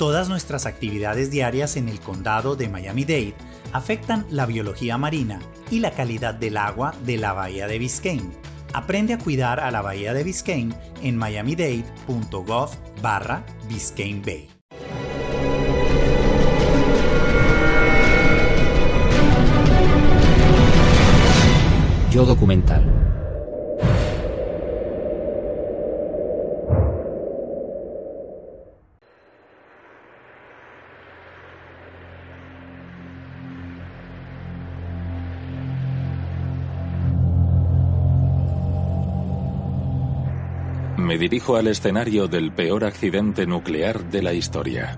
Todas nuestras actividades diarias en el condado de Miami-Dade afectan la biología marina y la calidad del agua de la bahía de Biscayne. Aprende a cuidar a la bahía de Biscayne en miamidade.gov barra Biscayne Bay. Yo documental. Me dirijo al escenario del peor accidente nuclear de la historia.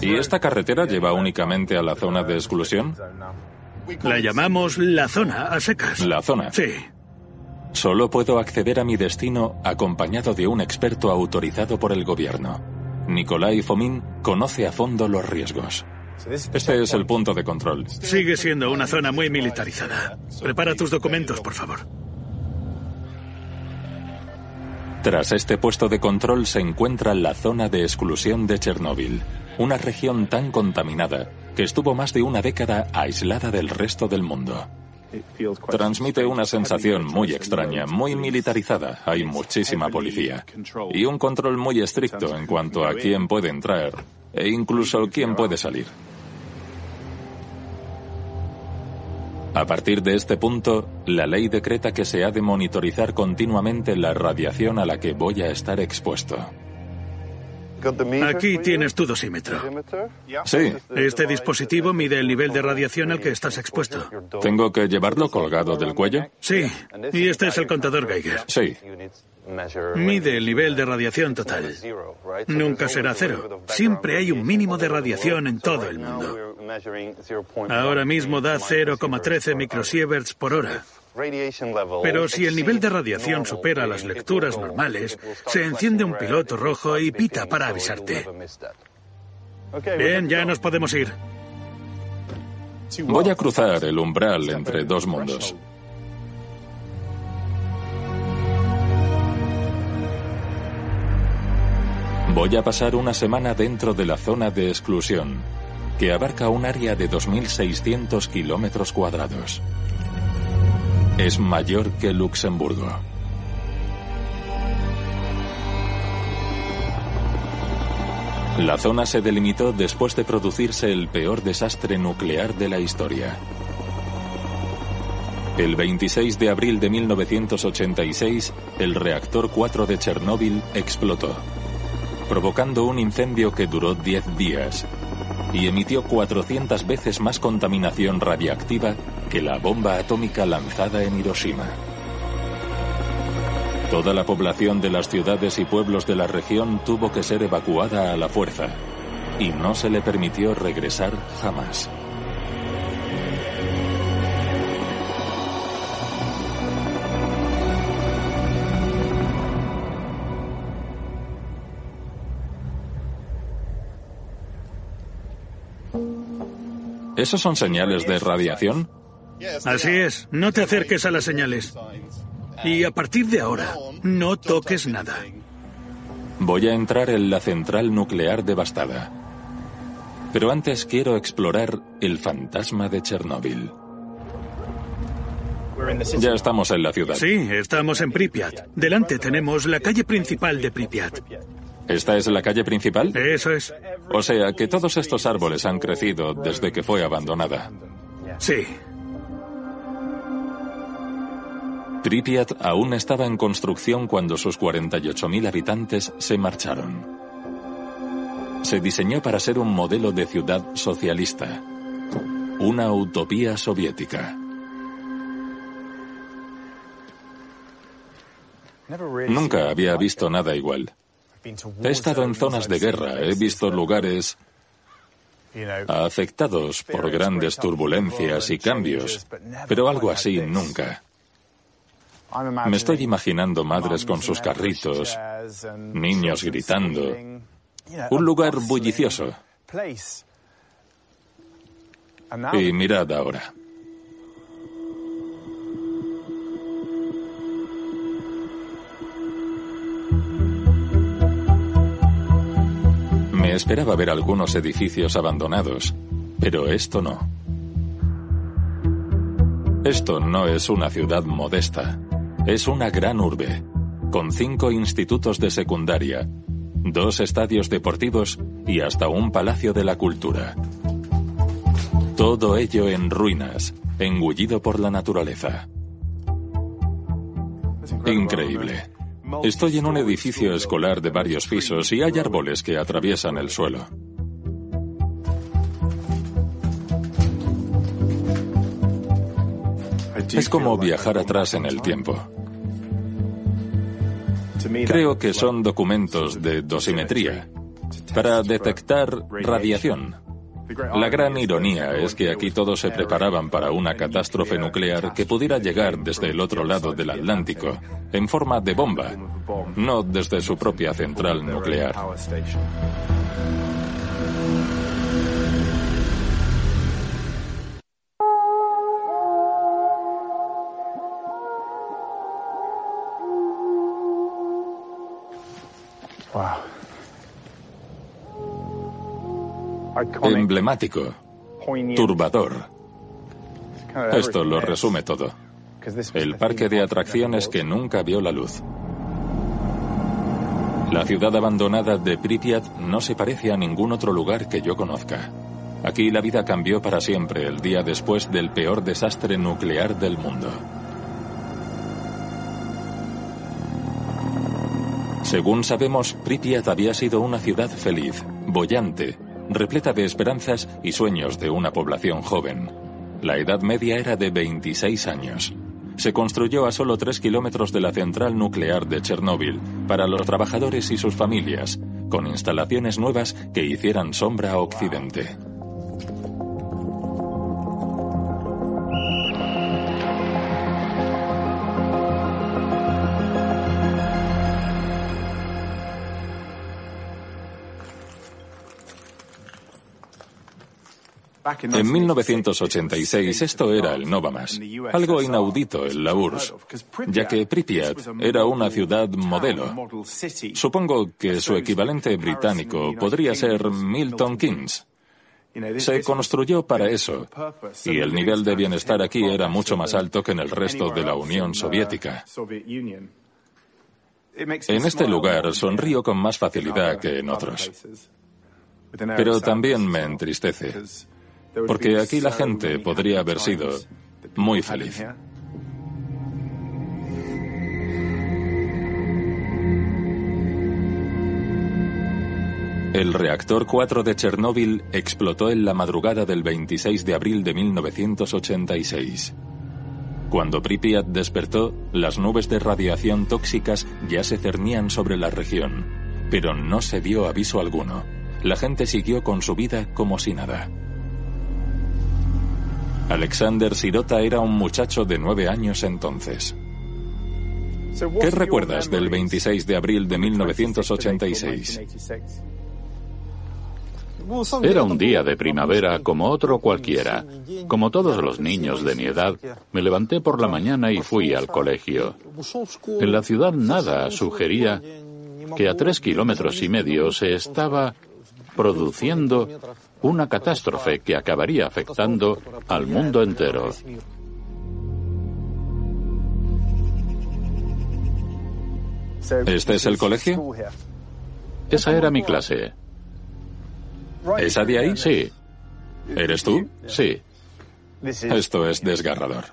¿Y esta carretera lleva únicamente a la zona de exclusión? La llamamos la zona a secas. La zona. Sí. Solo puedo acceder a mi destino acompañado de un experto autorizado por el gobierno. Nikolai Fomin conoce a fondo los riesgos. Este es el punto de control. Sigue siendo una zona muy militarizada. Prepara tus documentos, por favor. Tras este puesto de control se encuentra la zona de exclusión de Chernóbil, una región tan contaminada que estuvo más de una década aislada del resto del mundo. Transmite una sensación muy extraña, muy militarizada. Hay muchísima policía. Y un control muy estricto en cuanto a quién puede entrar e incluso quién puede salir. A partir de este punto, la ley decreta que se ha de monitorizar continuamente la radiación a la que voy a estar expuesto. Aquí tienes tu dosímetro. Sí, Este dispositivo mide el nivel de radiación al que estás expuesto. ¿tengo que llevarlo colgado del cuello? Sí, y este es el contador Geiger. Sí. Mide el nivel de radiación total. Nunca será cero. Siempre hay un mínimo de radiación en todo el mundo. Ahora mismo da 0,13 microsieverts por hora. Pero si el nivel de radiación supera las lecturas normales, se enciende un piloto rojo y pita para avisarte. Bien, ya nos podemos ir. Voy a cruzar el umbral entre dos mundos. Voy a pasar una semana dentro de la zona de exclusión, que abarca un área de 2.600 kilómetros cuadrados. Es mayor que Luxemburgo. La zona se delimitó después de producirse el peor desastre nuclear de la historia. El 26 de abril de 1986, el reactor 4 de Chernóbil explotó, provocando un incendio que duró 10 días y emitió 400 veces más contaminación radiactiva que la bomba atómica lanzada en Hiroshima. Toda la población de las ciudades y pueblos de la región tuvo que ser evacuada a la fuerza y no se le permitió regresar jamás. ¿Esos son señales de radiación? Así es, no te acerques a las señales. Y a partir de ahora, no toques nada. Voy a entrar en la central nuclear devastada. Pero antes quiero explorar el fantasma de Chernóbil. Ya estamos en la ciudad. Sí, estamos en Pripyat. Delante tenemos la calle principal de Pripyat. ¿Esta es la calle principal? Eso es. O sea que todos estos árboles han crecido desde que fue abandonada. Sí. Pripyat aún estaba en construcción cuando sus 48.000 habitantes se marcharon. Se diseñó para ser un modelo de ciudad socialista, una utopía soviética. Nunca había visto nada igual. He estado en zonas de guerra, he visto lugares afectados por grandes turbulencias y cambios, pero algo así nunca. Me estoy imaginando madres con sus carritos, niños gritando, un lugar bullicioso. Y mirad ahora. Me esperaba ver algunos edificios abandonados, pero esto no. Esto no es una ciudad modesta, es una gran urbe, con cinco institutos de secundaria, dos estadios deportivos y hasta un palacio de la cultura. Todo ello en ruinas, engullido por la naturaleza. Increíble. Estoy en un edificio escolar de varios pisos y hay árboles que atraviesan el suelo. Es como viajar atrás en el tiempo. Creo que son documentos de dosimetría para detectar radiación. La gran ironía es que aquí todos se preparaban para una catástrofe nuclear que pudiera llegar desde el otro lado del Atlántico, en forma de bomba, no desde su propia central nuclear. Emblemático. Turbador. Esto lo resume todo. El parque de atracciones que nunca vio la luz. La ciudad abandonada de Pripyat no se parece a ningún otro lugar que yo conozca. Aquí la vida cambió para siempre el día después del peor desastre nuclear del mundo. Según sabemos, Pripyat había sido una ciudad feliz, bollante, repleta de esperanzas y sueños de una población joven. La edad media era de 26 años. Se construyó a solo 3 kilómetros de la central nuclear de Chernóbil para los trabajadores y sus familias, con instalaciones nuevas que hicieran sombra a Occidente. En 1986 esto era el Novamas, algo inaudito en la URSS, ya que Pripyat era una ciudad modelo. Supongo que su equivalente británico podría ser Milton Keynes. Se construyó para eso, y el nivel de bienestar aquí era mucho más alto que en el resto de la Unión Soviética. En este lugar sonrío con más facilidad que en otros. Pero también me entristece porque aquí la gente podría haber sido muy feliz. El reactor 4 de Chernóbil explotó en la madrugada del 26 de abril de 1986. Cuando Pripyat despertó, las nubes de radiación tóxicas ya se cernían sobre la región, pero no se dio aviso alguno. La gente siguió con su vida como si nada. Alexander Sirota era un muchacho de nueve años entonces. ¿Qué recuerdas del 26 de abril de 1986? Era un día de primavera como otro cualquiera. Como todos los niños de mi edad, me levanté por la mañana y fui al colegio. En la ciudad nada sugería que a tres kilómetros y medio se estaba produciendo una catástrofe que acabaría afectando al mundo entero. ¿Este es el colegio? Esa era mi clase. ¿Esa de ahí? Sí. ¿Eres tú? Sí. Esto es desgarrador.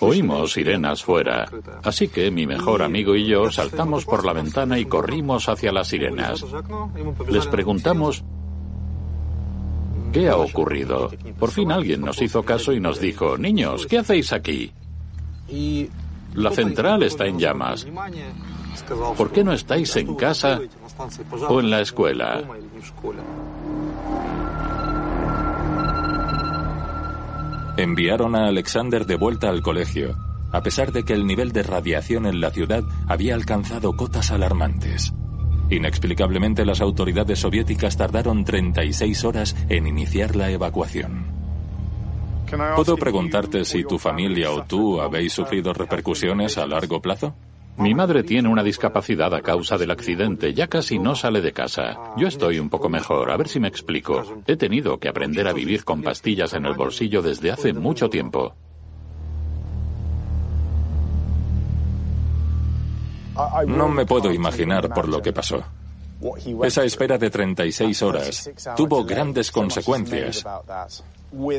Oímos sirenas fuera, así que mi mejor amigo y yo saltamos por la ventana y corrimos hacia las sirenas. Les preguntamos ¿Qué ha ocurrido? Por fin alguien nos hizo caso y nos dijo, niños, ¿qué hacéis aquí? La central está en llamas. ¿Por qué no estáis en casa o en la escuela? Enviaron a Alexander de vuelta al colegio, a pesar de que el nivel de radiación en la ciudad había alcanzado cotas alarmantes. Inexplicablemente las autoridades soviéticas tardaron 36 horas en iniciar la evacuación. ¿Puedo preguntarte si tu familia o tú habéis sufrido repercusiones a largo plazo? Mi madre tiene una discapacidad a causa del accidente, ya casi no sale de casa. Yo estoy un poco mejor, a ver si me explico. He tenido que aprender a vivir con pastillas en el bolsillo desde hace mucho tiempo. No me puedo imaginar por lo que pasó. Esa espera de 36 horas tuvo grandes consecuencias.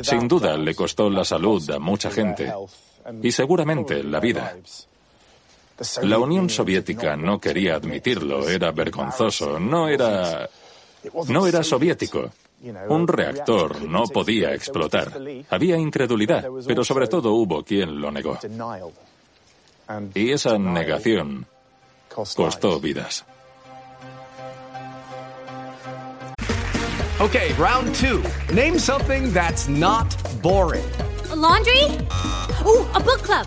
Sin duda le costó la salud a mucha gente y seguramente la vida. La Unión Soviética no quería admitirlo, era vergonzoso, no era... no era soviético. Un reactor no podía explotar. Había incredulidad, pero sobre todo hubo quien lo negó. Y esa negación costó vidas. Okay, round two. Name something that's not boring. laundry? Ooh, a book club.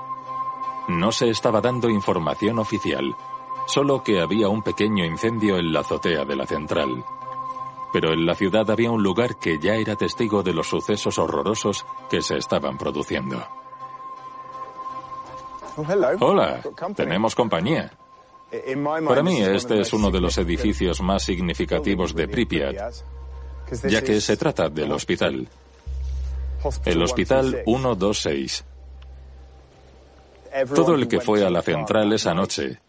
No se estaba dando información oficial, solo que había un pequeño incendio en la azotea de la central. Pero en la ciudad había un lugar que ya era testigo de los sucesos horrorosos que se estaban produciendo. Hola, tenemos compañía. Para mí este es uno de los edificios más significativos de Pripyat, ya que se trata del hospital. El Hospital 126. Todo el que fue a la central esa noche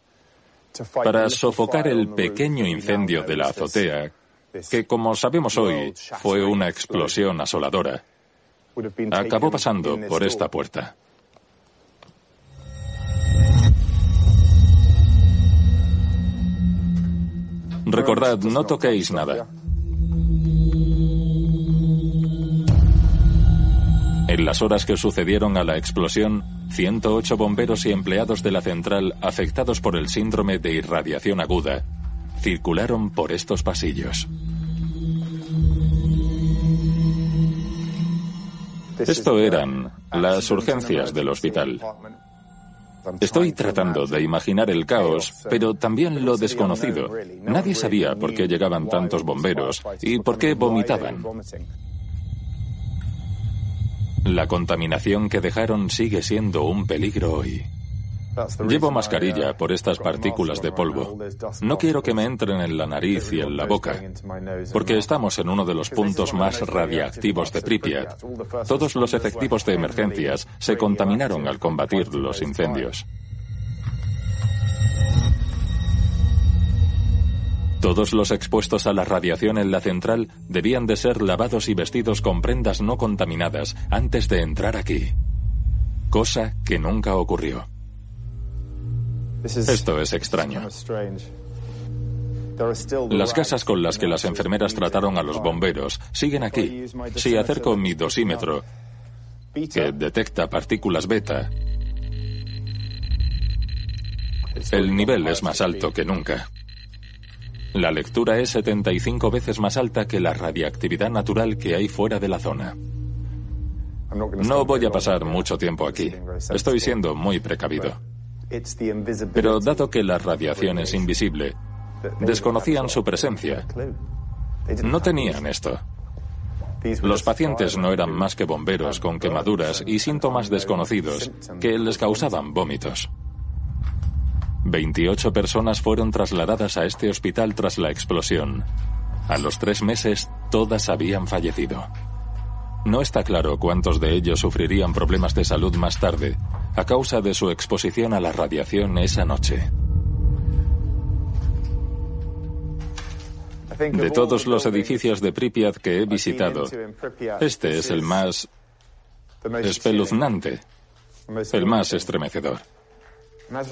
para sofocar el pequeño incendio de la azotea, que como sabemos hoy fue una explosión asoladora, acabó pasando por esta puerta. Recordad, no toquéis nada. En las horas que sucedieron a la explosión, 108 bomberos y empleados de la central afectados por el síndrome de irradiación aguda circularon por estos pasillos. Esto eran las urgencias del hospital. Estoy tratando de imaginar el caos, pero también lo desconocido. Nadie sabía por qué llegaban tantos bomberos y por qué vomitaban. La contaminación que dejaron sigue siendo un peligro hoy. Llevo mascarilla por estas partículas de polvo. No quiero que me entren en la nariz y en la boca, porque estamos en uno de los puntos más radiactivos de Pripyat. Todos los efectivos de emergencias se contaminaron al combatir los incendios. Todos los expuestos a la radiación en la central debían de ser lavados y vestidos con prendas no contaminadas antes de entrar aquí. Cosa que nunca ocurrió. Esto es extraño. Las gasas con las que las enfermeras trataron a los bomberos siguen aquí. Si acerco mi dosímetro, que detecta partículas beta, el nivel es más alto que nunca. La lectura es 75 veces más alta que la radiactividad natural que hay fuera de la zona. No voy a pasar mucho tiempo aquí. Estoy siendo muy precavido. Pero dado que la radiación es invisible, desconocían su presencia. No tenían esto. Los pacientes no eran más que bomberos con quemaduras y síntomas desconocidos que les causaban vómitos. 28 personas fueron trasladadas a este hospital tras la explosión. A los tres meses, todas habían fallecido. No está claro cuántos de ellos sufrirían problemas de salud más tarde, a causa de su exposición a la radiación esa noche. De todos los edificios de Pripyat que he visitado, este es el más espeluznante, el más estremecedor.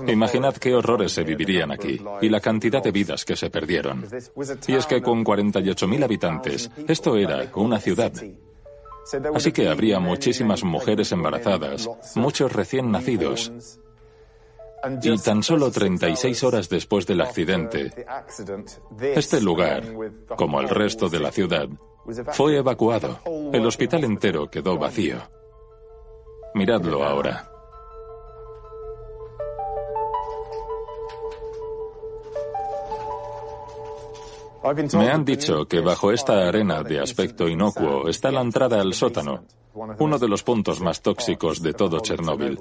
Imaginad qué horrores se vivirían aquí y la cantidad de vidas que se perdieron. Y es que con 48.000 habitantes, esto era una ciudad. Así que habría muchísimas mujeres embarazadas, muchos recién nacidos. Y tan solo 36 horas después del accidente, este lugar, como el resto de la ciudad, fue evacuado. El hospital entero quedó vacío. Miradlo ahora. Me han dicho que bajo esta arena de aspecto inocuo está la entrada al sótano, uno de los puntos más tóxicos de todo Chernóbil.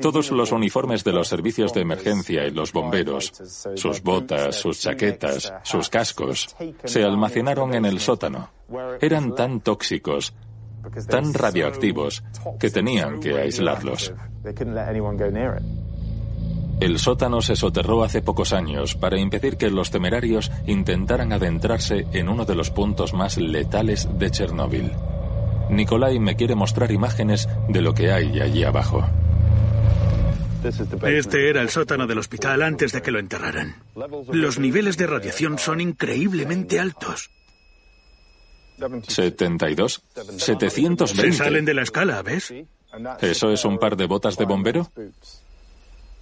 Todos los uniformes de los servicios de emergencia y los bomberos, sus botas, sus chaquetas, sus cascos, se almacenaron en el sótano. Eran tan tóxicos, tan radioactivos, que tenían que aislarlos. El sótano se soterró hace pocos años para impedir que los temerarios intentaran adentrarse en uno de los puntos más letales de Chernóbil. Nikolai me quiere mostrar imágenes de lo que hay allí abajo. Este era el sótano del hospital antes de que lo enterraran. Los niveles de radiación son increíblemente altos. 72, 720. Se salen de la escala, ¿ves? ¿Eso es un par de botas de bombero?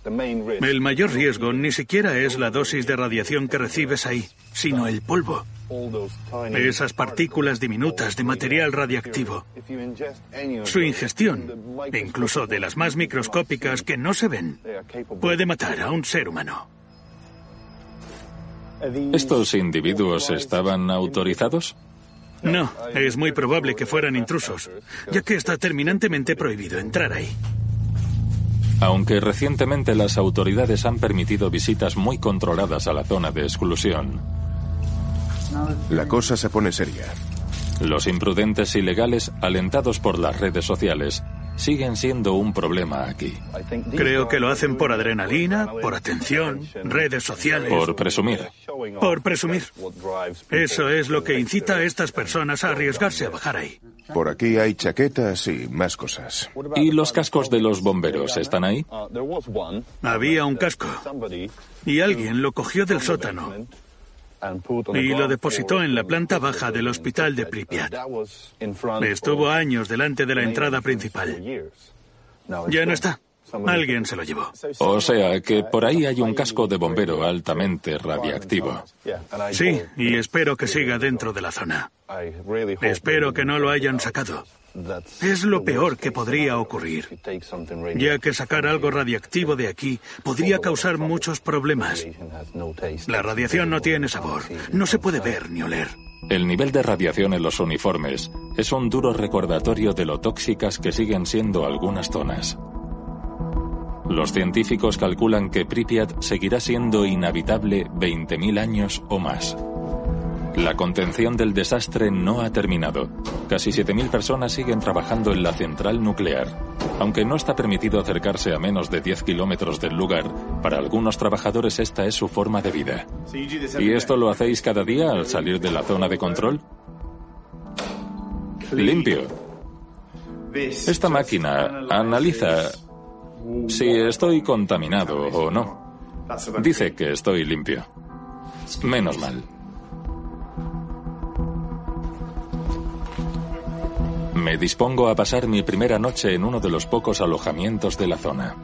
El mayor riesgo ni siquiera es la dosis de radiación que recibes ahí, sino el polvo. Esas partículas diminutas de material radiactivo. Su ingestión, incluso de las más microscópicas que no se ven, puede matar a un ser humano. ¿Estos individuos estaban autorizados? No, es muy probable que fueran intrusos, ya que está terminantemente prohibido entrar ahí. Aunque recientemente las autoridades han permitido visitas muy controladas a la zona de exclusión. La cosa se pone seria. Los imprudentes ilegales, alentados por las redes sociales, siguen siendo un problema aquí. Creo que lo hacen por adrenalina, por atención, redes sociales. Por presumir. Por presumir. Eso es lo que incita a estas personas a arriesgarse a bajar ahí. Por aquí hay chaquetas y más cosas. ¿Y los cascos de los bomberos están ahí? Había un casco. Y alguien lo cogió del sótano y lo depositó en la planta baja del hospital de Pripyat. Estuvo años delante de la entrada principal. Ya no está. Alguien se lo llevó. O sea que por ahí hay un casco de bombero altamente radiactivo. Sí, y espero que siga dentro de la zona. Espero que no lo hayan sacado. Es lo peor que podría ocurrir, ya que sacar algo radiactivo de aquí podría causar muchos problemas. La radiación no tiene sabor, no se puede ver ni oler. El nivel de radiación en los uniformes es un duro recordatorio de lo tóxicas que siguen siendo algunas zonas. Los científicos calculan que Pripyat seguirá siendo inhabitable 20.000 años o más. La contención del desastre no ha terminado. Casi 7.000 personas siguen trabajando en la central nuclear. Aunque no está permitido acercarse a menos de 10 kilómetros del lugar, para algunos trabajadores esta es su forma de vida. ¿Y esto lo hacéis cada día al salir de la zona de control? Limpio. Esta máquina analiza si estoy contaminado o no. Dice que estoy limpio. Menos mal. Me dispongo a pasar mi primera noche en uno de los pocos alojamientos de la zona.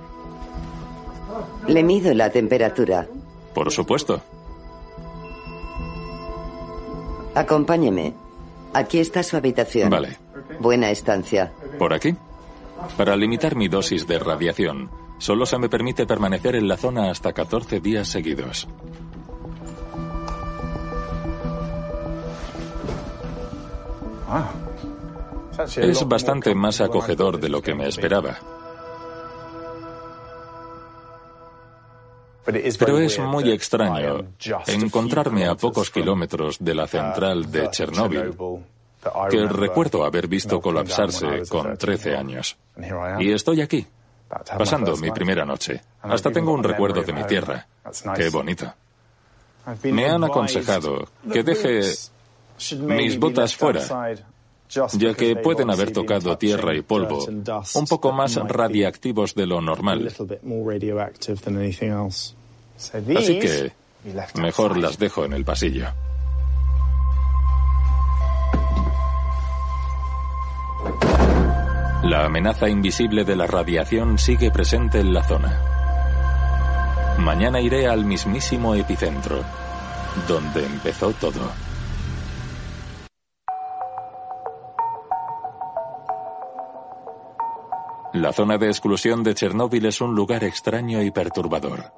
Le mido la temperatura. Por supuesto. Acompáñeme. Aquí está su habitación. Vale. Buena estancia. ¿Por aquí? Para limitar mi dosis de radiación, solo se me permite permanecer en la zona hasta 14 días seguidos. Es bastante más acogedor de lo que me esperaba. Pero es muy extraño encontrarme a pocos kilómetros de la central de Chernóbil, que recuerdo haber visto colapsarse con 13 años. Y estoy aquí, pasando mi primera noche. Hasta tengo un recuerdo de mi tierra. Qué bonito. Me han aconsejado que deje mis botas fuera, ya que pueden haber tocado tierra y polvo, un poco más radiactivos de lo normal. Así que mejor las dejo en el pasillo. La amenaza invisible de la radiación sigue presente en la zona. Mañana iré al mismísimo epicentro, donde empezó todo. La zona de exclusión de Chernóbil es un lugar extraño y perturbador,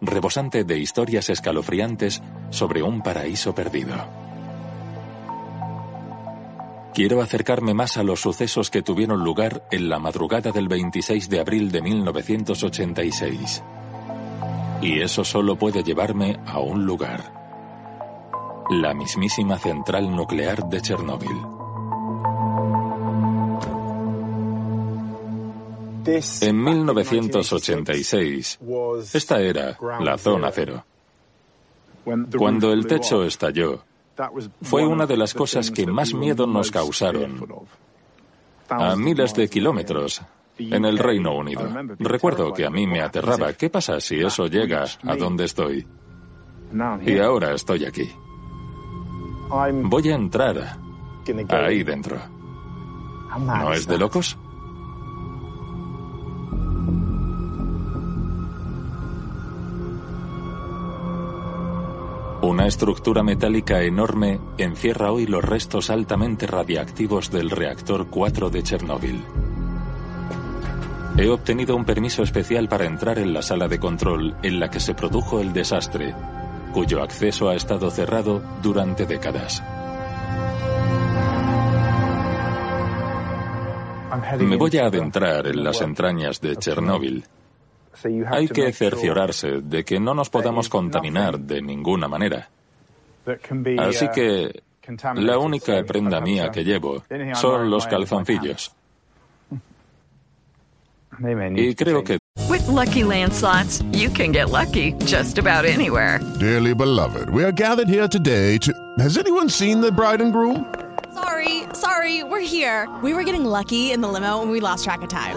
rebosante de historias escalofriantes sobre un paraíso perdido. Quiero acercarme más a los sucesos que tuvieron lugar en la madrugada del 26 de abril de 1986. Y eso solo puede llevarme a un lugar. La mismísima central nuclear de Chernóbil. En 1986, esta era la zona cero. Cuando el techo estalló, fue una de las cosas que más miedo nos causaron. A miles de kilómetros en el Reino Unido. Recuerdo que a mí me aterraba. ¿Qué pasa si eso llega a donde estoy? Y ahora estoy aquí. Voy a entrar ahí dentro. ¿No es de locos? Una estructura metálica enorme encierra hoy los restos altamente radiactivos del reactor 4 de Chernóbil. He obtenido un permiso especial para entrar en la sala de control en la que se produjo el desastre, cuyo acceso ha estado cerrado durante décadas. Me voy a adentrar en las entrañas de Chernóbil hay que cerciorarse de que no nos podamos contaminar de ninguna manera. Así que la única prenda mía que llevo son los calzoncillos. Y creo que With lucky landslots, you can get lucky just about anywhere. Dearly beloved, we are gathered here today to. Has anyone seen the bride and groom? Sorry, sorry, we're here. We were getting lucky in the limo and we lost track of time.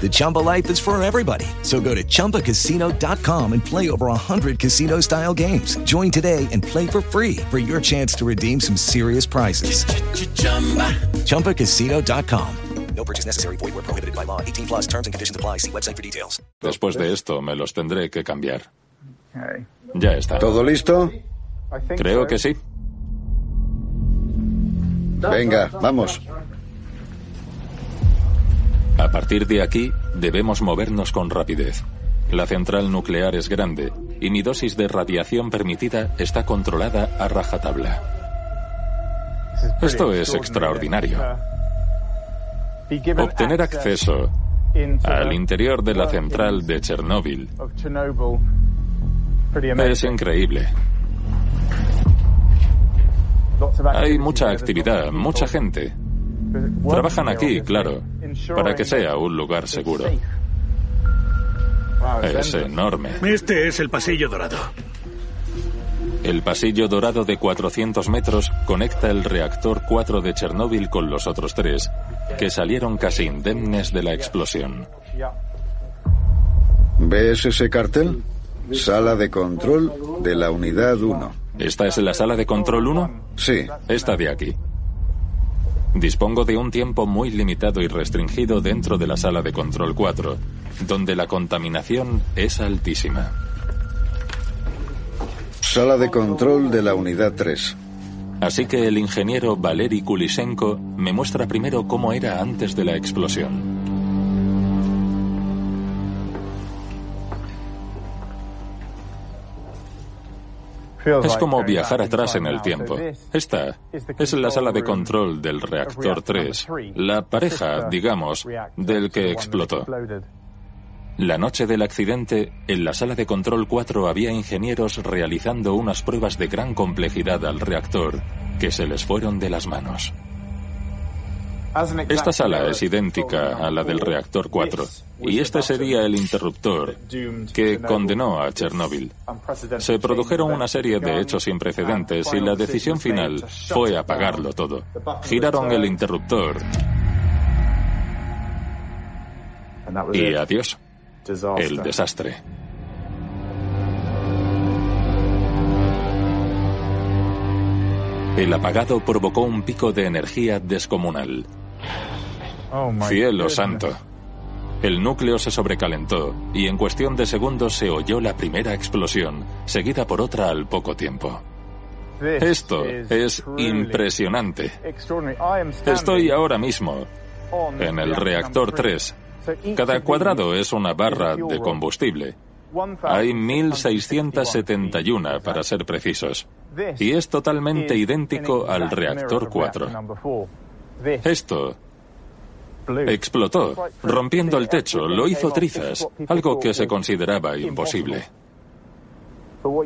The Chumba life is for everybody. So go to ChumbaCasino.com and play over 100 casino style games. Join today and play for free for your chance to redeem some serious prizes. ChumbaCasino.com. No purchase necessary. Void where prohibited by law. 18 plus terms and conditions apply. See website for details. después de esto me los tendré que cambiar. Ya está. ¿Todo listo? Creo que sí. Venga, vamos. A partir de aquí, debemos movernos con rapidez. La central nuclear es grande y mi dosis de radiación permitida está controlada a rajatabla. Esto es extraordinario. Obtener acceso al interior de la central de Chernóbil es increíble. Hay mucha actividad, mucha gente. Trabajan aquí, claro, para que sea un lugar seguro. Es enorme. Este es el pasillo dorado. El pasillo dorado de 400 metros conecta el reactor 4 de Chernóbil con los otros tres, que salieron casi indemnes de la explosión. ¿Ves ese cartel? Sala de control de la unidad 1. ¿Esta es la sala de control 1? Sí. Esta de aquí. Dispongo de un tiempo muy limitado y restringido dentro de la sala de control 4, donde la contaminación es altísima. Sala de control de la unidad 3. Así que el ingeniero Valery Kulishenko me muestra primero cómo era antes de la explosión. Es como viajar atrás en el tiempo. Esta es la sala de control del reactor 3, la pareja, digamos, del que explotó. La noche del accidente, en la sala de control 4 había ingenieros realizando unas pruebas de gran complejidad al reactor que se les fueron de las manos. Esta sala es idéntica a la del reactor 4 y este sería el interruptor que condenó a Chernóbil. Se produjeron una serie de hechos sin precedentes y la decisión final fue apagarlo todo. Giraron el interruptor y adiós, el desastre. El apagado provocó un pico de energía descomunal. Cielo santo. El núcleo se sobrecalentó y en cuestión de segundos se oyó la primera explosión, seguida por otra al poco tiempo. Esto es impresionante. Estoy ahora mismo en el reactor 3. Cada cuadrado es una barra de combustible. Hay 1671 para ser precisos. Y es totalmente idéntico al reactor 4. Esto explotó, rompiendo el techo, lo hizo trizas, algo que se consideraba imposible.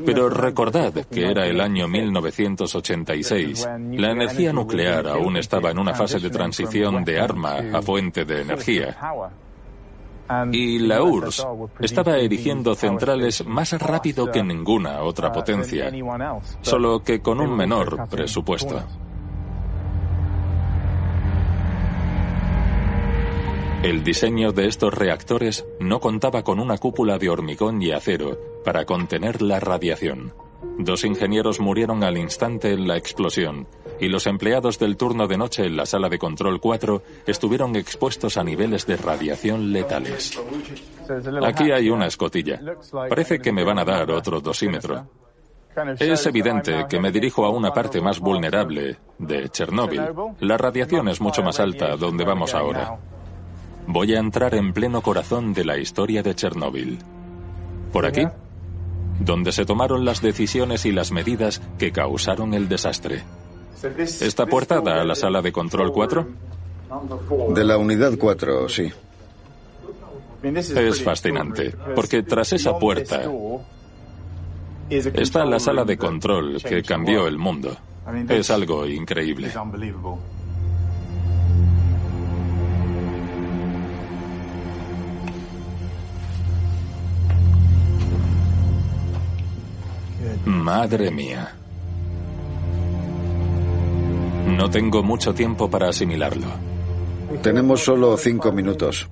Pero recordad que era el año 1986. La energía nuclear aún estaba en una fase de transición de arma a fuente de energía. Y la URSS estaba erigiendo centrales más rápido que ninguna otra potencia, solo que con un menor presupuesto. El diseño de estos reactores no contaba con una cúpula de hormigón y acero para contener la radiación. Dos ingenieros murieron al instante en la explosión y los empleados del turno de noche en la sala de control 4 estuvieron expuestos a niveles de radiación letales. Aquí hay una escotilla. Parece que me van a dar otro dosímetro. Es evidente que me dirijo a una parte más vulnerable de Chernóbil. La radiación es mucho más alta donde vamos ahora. Voy a entrar en pleno corazón de la historia de Chernóbil. Por aquí, donde se tomaron las decisiones y las medidas que causaron el desastre. ¿Esta puerta da a la sala de control 4? De la unidad 4, sí. Es fascinante, porque tras esa puerta está la sala de control que cambió el mundo. Es algo increíble. Madre mía. No tengo mucho tiempo para asimilarlo. Tenemos solo cinco minutos.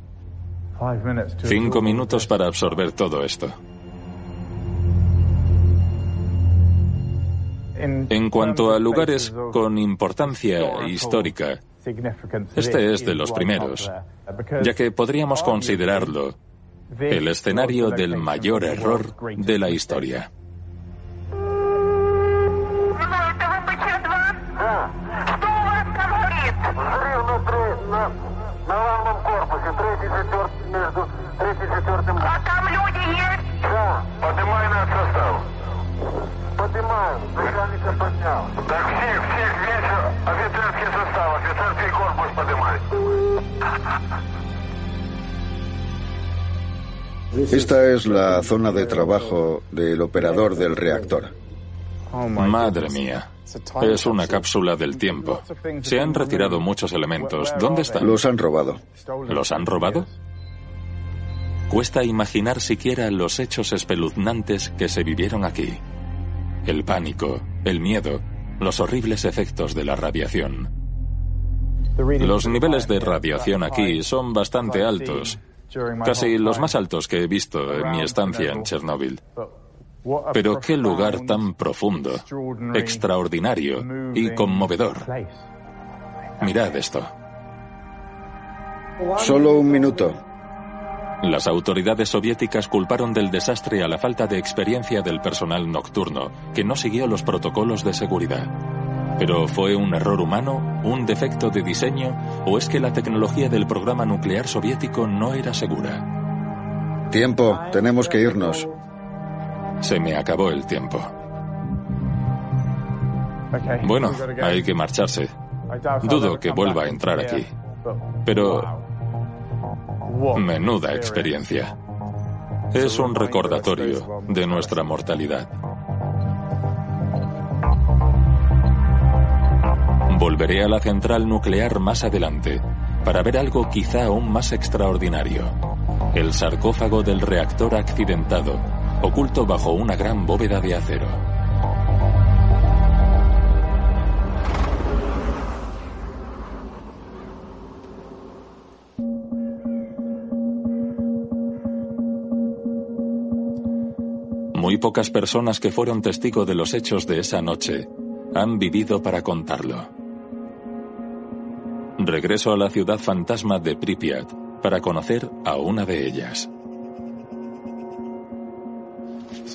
Cinco minutos para absorber todo esto. En cuanto a lugares con importancia histórica, este es de los primeros, ya que podríamos considerarlo el escenario del mayor error de la historia. Esta es la zona de trabajo del operador del reactor. Madre mía. Es una cápsula del tiempo. Se han retirado muchos elementos. ¿Dónde están? Los han robado. ¿Los han robado? Cuesta imaginar siquiera los hechos espeluznantes que se vivieron aquí. El pánico, el miedo, los horribles efectos de la radiación. Los niveles de radiación aquí son bastante altos, casi los más altos que he visto en mi estancia en Chernóbil. Pero qué lugar tan profundo, extraordinario y conmovedor. Mirad esto. Solo un minuto. Las autoridades soviéticas culparon del desastre a la falta de experiencia del personal nocturno, que no siguió los protocolos de seguridad. Pero ¿fue un error humano, un defecto de diseño o es que la tecnología del programa nuclear soviético no era segura? Tiempo, tenemos que irnos. Se me acabó el tiempo. Bueno, hay que marcharse. Dudo que vuelva a entrar aquí. Pero... Menuda experiencia. Es un recordatorio de nuestra mortalidad. Volver Volveré a la central nuclear más adelante para ver algo quizá aún más extraordinario. El sarcófago del reactor accidentado, oculto bajo una gran bóveda de acero. Muy pocas personas que fueron testigo de los hechos de esa noche han vivido para contarlo. Regreso a la ciudad fantasma de Pripyat para conocer a una de ellas.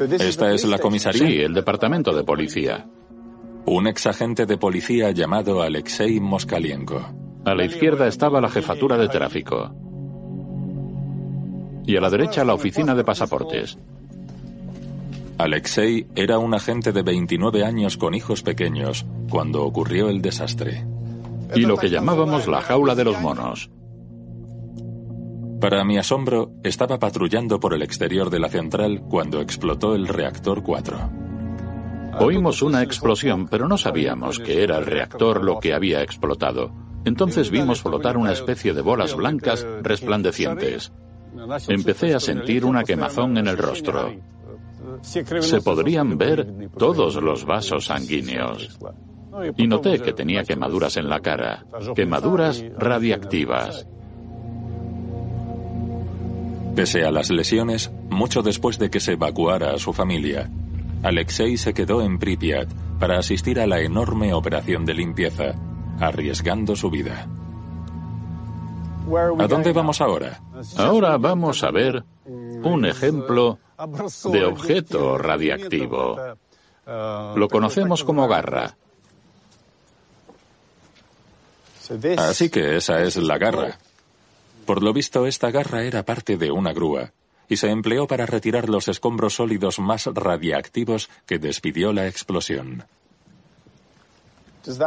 ¿Esta es la comisaría? Sí, el departamento de policía. Un exagente de policía llamado Alexei Moskalienko. A la izquierda estaba la jefatura de tráfico. Y a la derecha la oficina de pasaportes. Alexei era un agente de 29 años con hijos pequeños cuando ocurrió el desastre. Y lo que llamábamos la jaula de los monos. Para mi asombro, estaba patrullando por el exterior de la central cuando explotó el reactor 4. Oímos una explosión, pero no sabíamos que era el reactor lo que había explotado. Entonces vimos flotar una especie de bolas blancas resplandecientes. Empecé a sentir una quemazón en el rostro. Se podrían ver todos los vasos sanguíneos. Y noté que tenía quemaduras en la cara, quemaduras radiactivas. Pese a las lesiones, mucho después de que se evacuara a su familia, Alexei se quedó en Pripyat para asistir a la enorme operación de limpieza, arriesgando su vida. ¿A dónde vamos ahora? Ahora vamos a ver un ejemplo de objeto radiactivo. Lo conocemos como garra. Así que esa es la garra. Por lo visto, esta garra era parte de una grúa y se empleó para retirar los escombros sólidos más radiactivos que despidió la explosión.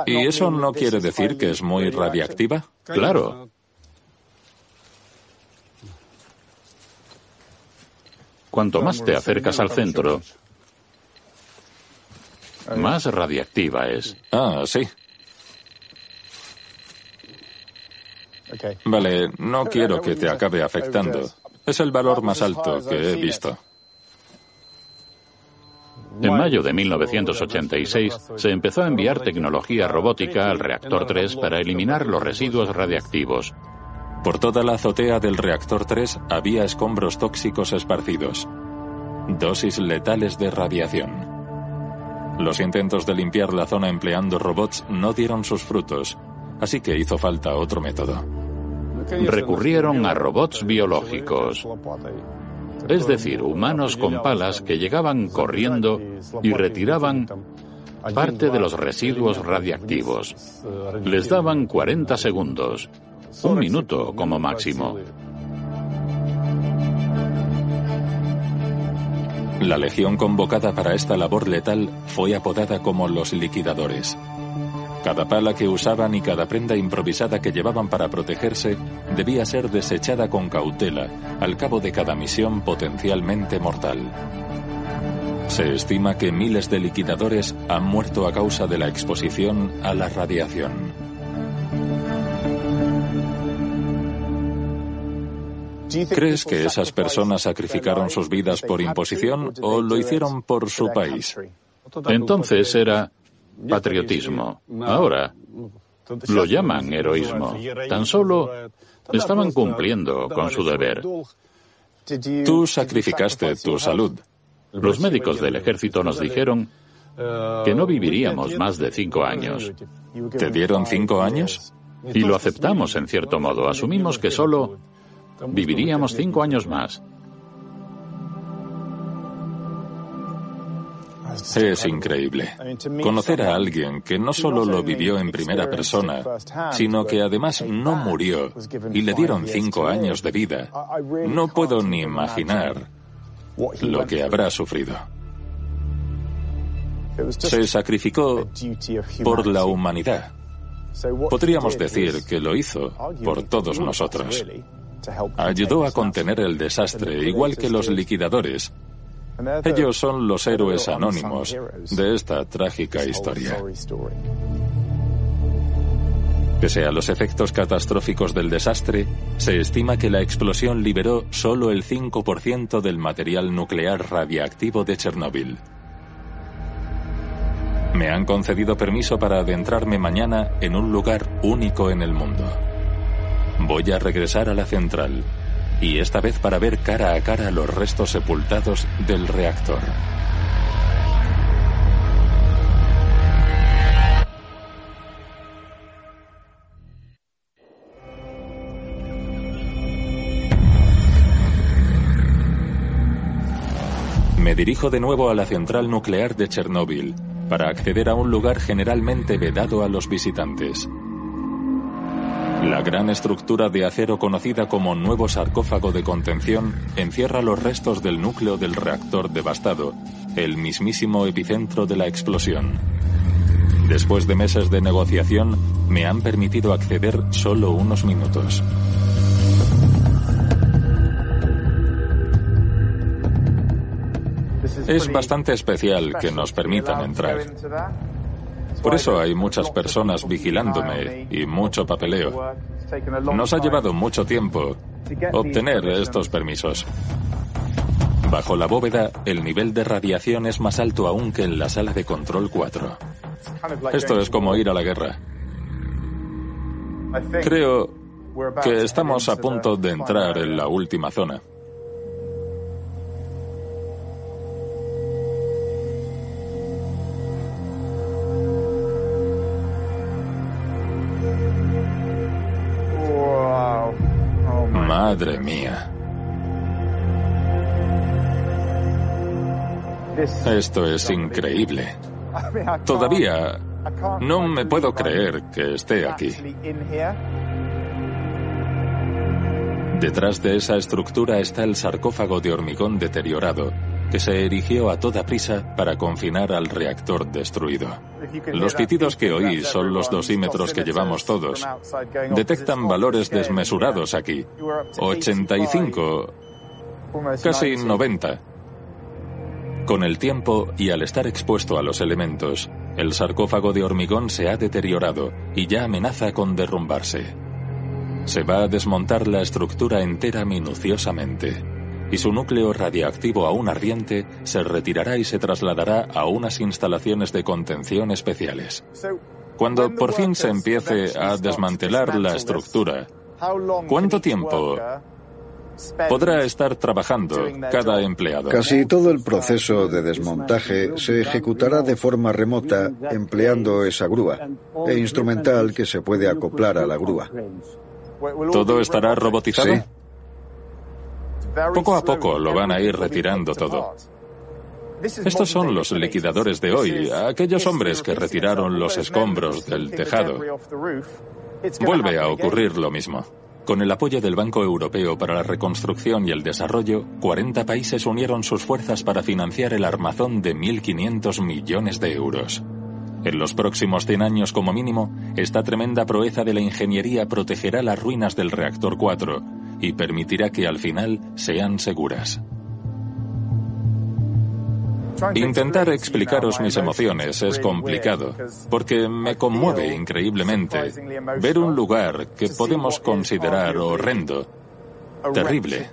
¿Y eso no quiere decir que es muy radiactiva? Claro. Cuanto más te acercas al centro, más radiactiva es. Ah, sí. Vale, no quiero que te acabe afectando. Es el valor más alto que he visto. En mayo de 1986 se empezó a enviar tecnología robótica al reactor 3 para eliminar los residuos radiactivos. Por toda la azotea del reactor 3 había escombros tóxicos esparcidos. Dosis letales de radiación. Los intentos de limpiar la zona empleando robots no dieron sus frutos, así que hizo falta otro método. Recurrieron a robots biológicos, es decir, humanos con palas que llegaban corriendo y retiraban parte de los residuos radiactivos. Les daban 40 segundos, un minuto como máximo. La legión convocada para esta labor letal fue apodada como los liquidadores. Cada pala que usaban y cada prenda improvisada que llevaban para protegerse debía ser desechada con cautela al cabo de cada misión potencialmente mortal. Se estima que miles de liquidadores han muerto a causa de la exposición a la radiación. ¿Crees que esas personas sacrificaron sus vidas por imposición o lo hicieron por su país? Entonces era patriotismo. Ahora lo llaman heroísmo. Tan solo estaban cumpliendo con su deber. Tú sacrificaste tu salud. Los médicos del ejército nos dijeron que no viviríamos más de cinco años. ¿Te dieron cinco años? Y lo aceptamos en cierto modo. Asumimos que solo viviríamos cinco años más. Es increíble. Conocer a alguien que no solo lo vivió en primera persona, sino que además no murió y le dieron cinco años de vida. No puedo ni imaginar lo que habrá sufrido. Se sacrificó por la humanidad. Podríamos decir que lo hizo por todos nosotros. Ayudó a contener el desastre, igual que los liquidadores. Ellos son los héroes anónimos de esta trágica historia. Pese a los efectos catastróficos del desastre, se estima que la explosión liberó solo el 5% del material nuclear radiactivo de Chernóbil. Me han concedido permiso para adentrarme mañana en un lugar único en el mundo. Voy a regresar a la central, y esta vez para ver cara a cara los restos sepultados del reactor. Me dirijo de nuevo a la central nuclear de Chernóbil para acceder a un lugar generalmente vedado a los visitantes. La gran estructura de acero conocida como nuevo sarcófago de contención encierra los restos del núcleo del reactor devastado, el mismísimo epicentro de la explosión. Después de meses de negociación, me han permitido acceder solo unos minutos. Es bastante especial que nos permitan entrar. Por eso hay muchas personas vigilándome y mucho papeleo. Nos ha llevado mucho tiempo obtener estos permisos. Bajo la bóveda, el nivel de radiación es más alto aún que en la sala de control 4. Esto es como ir a la guerra. Creo que estamos a punto de entrar en la última zona. Madre mía. Esto es increíble. Todavía no me puedo creer que esté aquí. Detrás de esa estructura está el sarcófago de hormigón deteriorado que se erigió a toda prisa para confinar al reactor destruido. Los pitidos que oí son los dosímetros que llevamos todos. Detectan valores desmesurados aquí. 85, casi 90. Con el tiempo y al estar expuesto a los elementos, el sarcófago de hormigón se ha deteriorado y ya amenaza con derrumbarse. Se va a desmontar la estructura entera minuciosamente y su núcleo radiactivo aún ardiente se retirará y se trasladará a unas instalaciones de contención especiales. Cuando por fin se empiece a desmantelar la estructura, ¿cuánto tiempo podrá estar trabajando cada empleado? Casi todo el proceso de desmontaje se ejecutará de forma remota empleando esa grúa e instrumental que se puede acoplar a la grúa. ¿Todo estará robotizado? Sí. Poco a poco lo van a ir retirando todo. Estos son los liquidadores de hoy, aquellos hombres que retiraron los escombros del tejado. Vuelve a ocurrir lo mismo. Con el apoyo del Banco Europeo para la Reconstrucción y el Desarrollo, 40 países unieron sus fuerzas para financiar el armazón de 1.500 millones de euros. En los próximos 100 años como mínimo, esta tremenda proeza de la ingeniería protegerá las ruinas del reactor 4 y permitirá que al final sean seguras. Intentar explicaros mis emociones es complicado, porque me conmueve increíblemente ver un lugar que podemos considerar horrendo, terrible.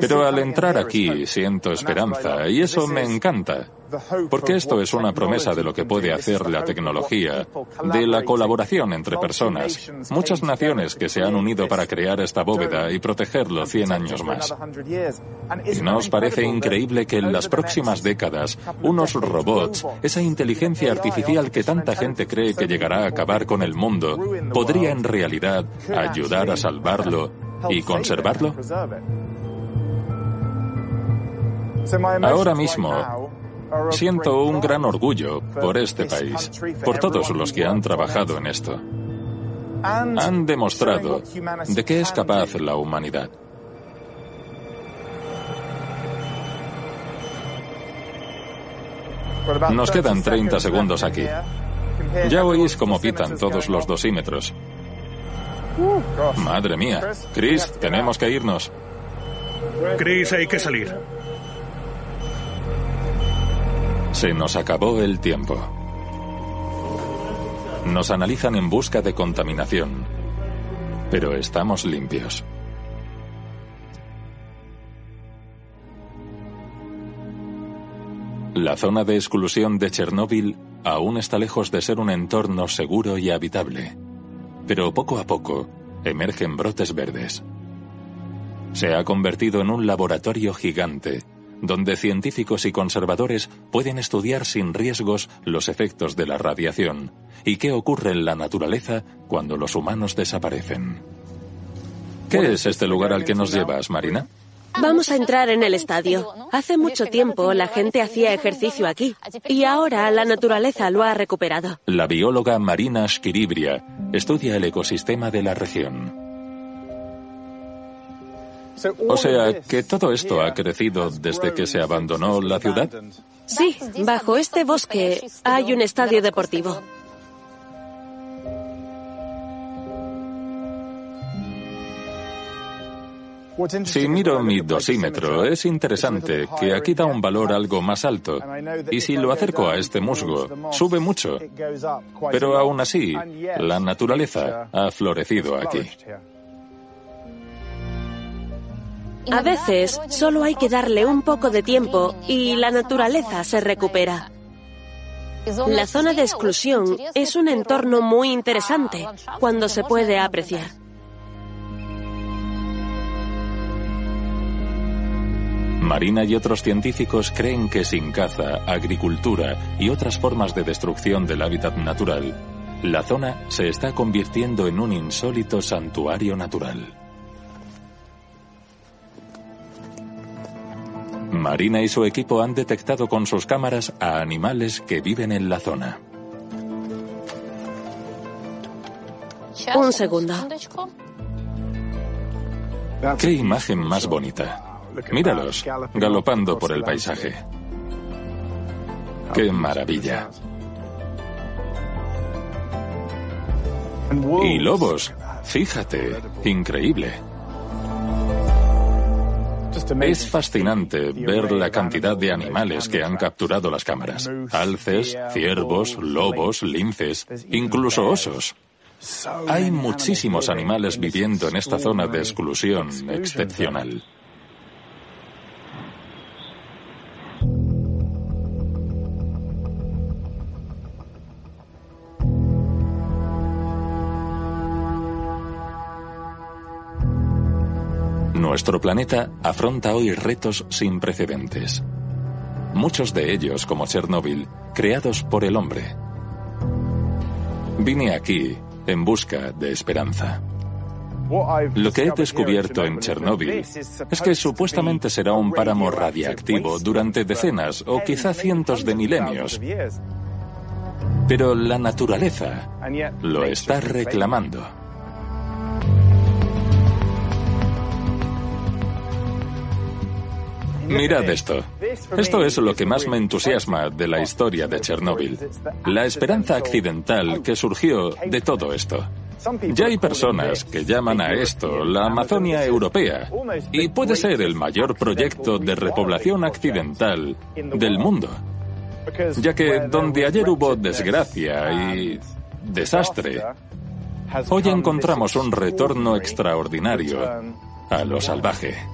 Pero al entrar aquí siento esperanza y eso me encanta, porque esto es una promesa de lo que puede hacer la tecnología, de la colaboración entre personas, muchas naciones que se han unido para crear esta bóveda y protegerlo 100 años más. ¿Y no os parece increíble que en las próximas décadas unos robots, esa inteligencia artificial que tanta gente cree que llegará a acabar con el mundo, podría en realidad ayudar a salvarlo y conservarlo? Ahora mismo siento un gran orgullo por este país, por todos los que han trabajado en esto. Han demostrado de qué es capaz la humanidad. Nos quedan 30 segundos aquí. Ya oís cómo pitan todos los dosímetros. Madre mía. Chris, tenemos que irnos. Chris, hay que salir. Se nos acabó el tiempo. Nos analizan en busca de contaminación. Pero estamos limpios. La zona de exclusión de Chernóbil aún está lejos de ser un entorno seguro y habitable. Pero poco a poco emergen brotes verdes. Se ha convertido en un laboratorio gigante, donde científicos y conservadores pueden estudiar sin riesgos los efectos de la radiación y qué ocurre en la naturaleza cuando los humanos desaparecen. ¿Qué es este lugar al que nos llevas, Marina? Vamos a entrar en el estadio. Hace mucho tiempo la gente hacía ejercicio aquí y ahora la naturaleza lo ha recuperado. La bióloga Marina Skiribria estudia el ecosistema de la región. O sea, que todo esto ha crecido desde que se abandonó la ciudad. Sí, bajo este bosque hay un estadio deportivo. Si miro mi dosímetro, es interesante que aquí da un valor algo más alto. Y si lo acerco a este musgo, sube mucho. Pero aún así, la naturaleza ha florecido aquí. A veces solo hay que darle un poco de tiempo y la naturaleza se recupera. La zona de exclusión es un entorno muy interesante cuando se puede apreciar. Marina y otros científicos creen que sin caza, agricultura y otras formas de destrucción del hábitat natural, la zona se está convirtiendo en un insólito santuario natural. Marina y su equipo han detectado con sus cámaras a animales que viven en la zona. Un segundo. ¡Qué imagen más bonita! Míralos, galopando por el paisaje. ¡Qué maravilla! Y lobos, fíjate, increíble. Es fascinante ver la cantidad de animales que han capturado las cámaras. Alces, ciervos, lobos, linces, incluso osos. Hay muchísimos animales viviendo en esta zona de exclusión excepcional. Nuestro planeta afronta hoy retos sin precedentes. Muchos de ellos, como Chernóbil, creados por el hombre. Vine aquí en busca de esperanza. Lo que he descubierto en Chernóbil es que supuestamente será un páramo radiactivo durante decenas o quizá cientos de milenios. Pero la naturaleza lo está reclamando. Mirad esto. Esto es lo que más me entusiasma de la historia de Chernóbil. La esperanza accidental que surgió de todo esto. Ya hay personas que llaman a esto la Amazonia europea y puede ser el mayor proyecto de repoblación accidental del mundo. Ya que donde ayer hubo desgracia y desastre, hoy encontramos un retorno extraordinario a lo salvaje.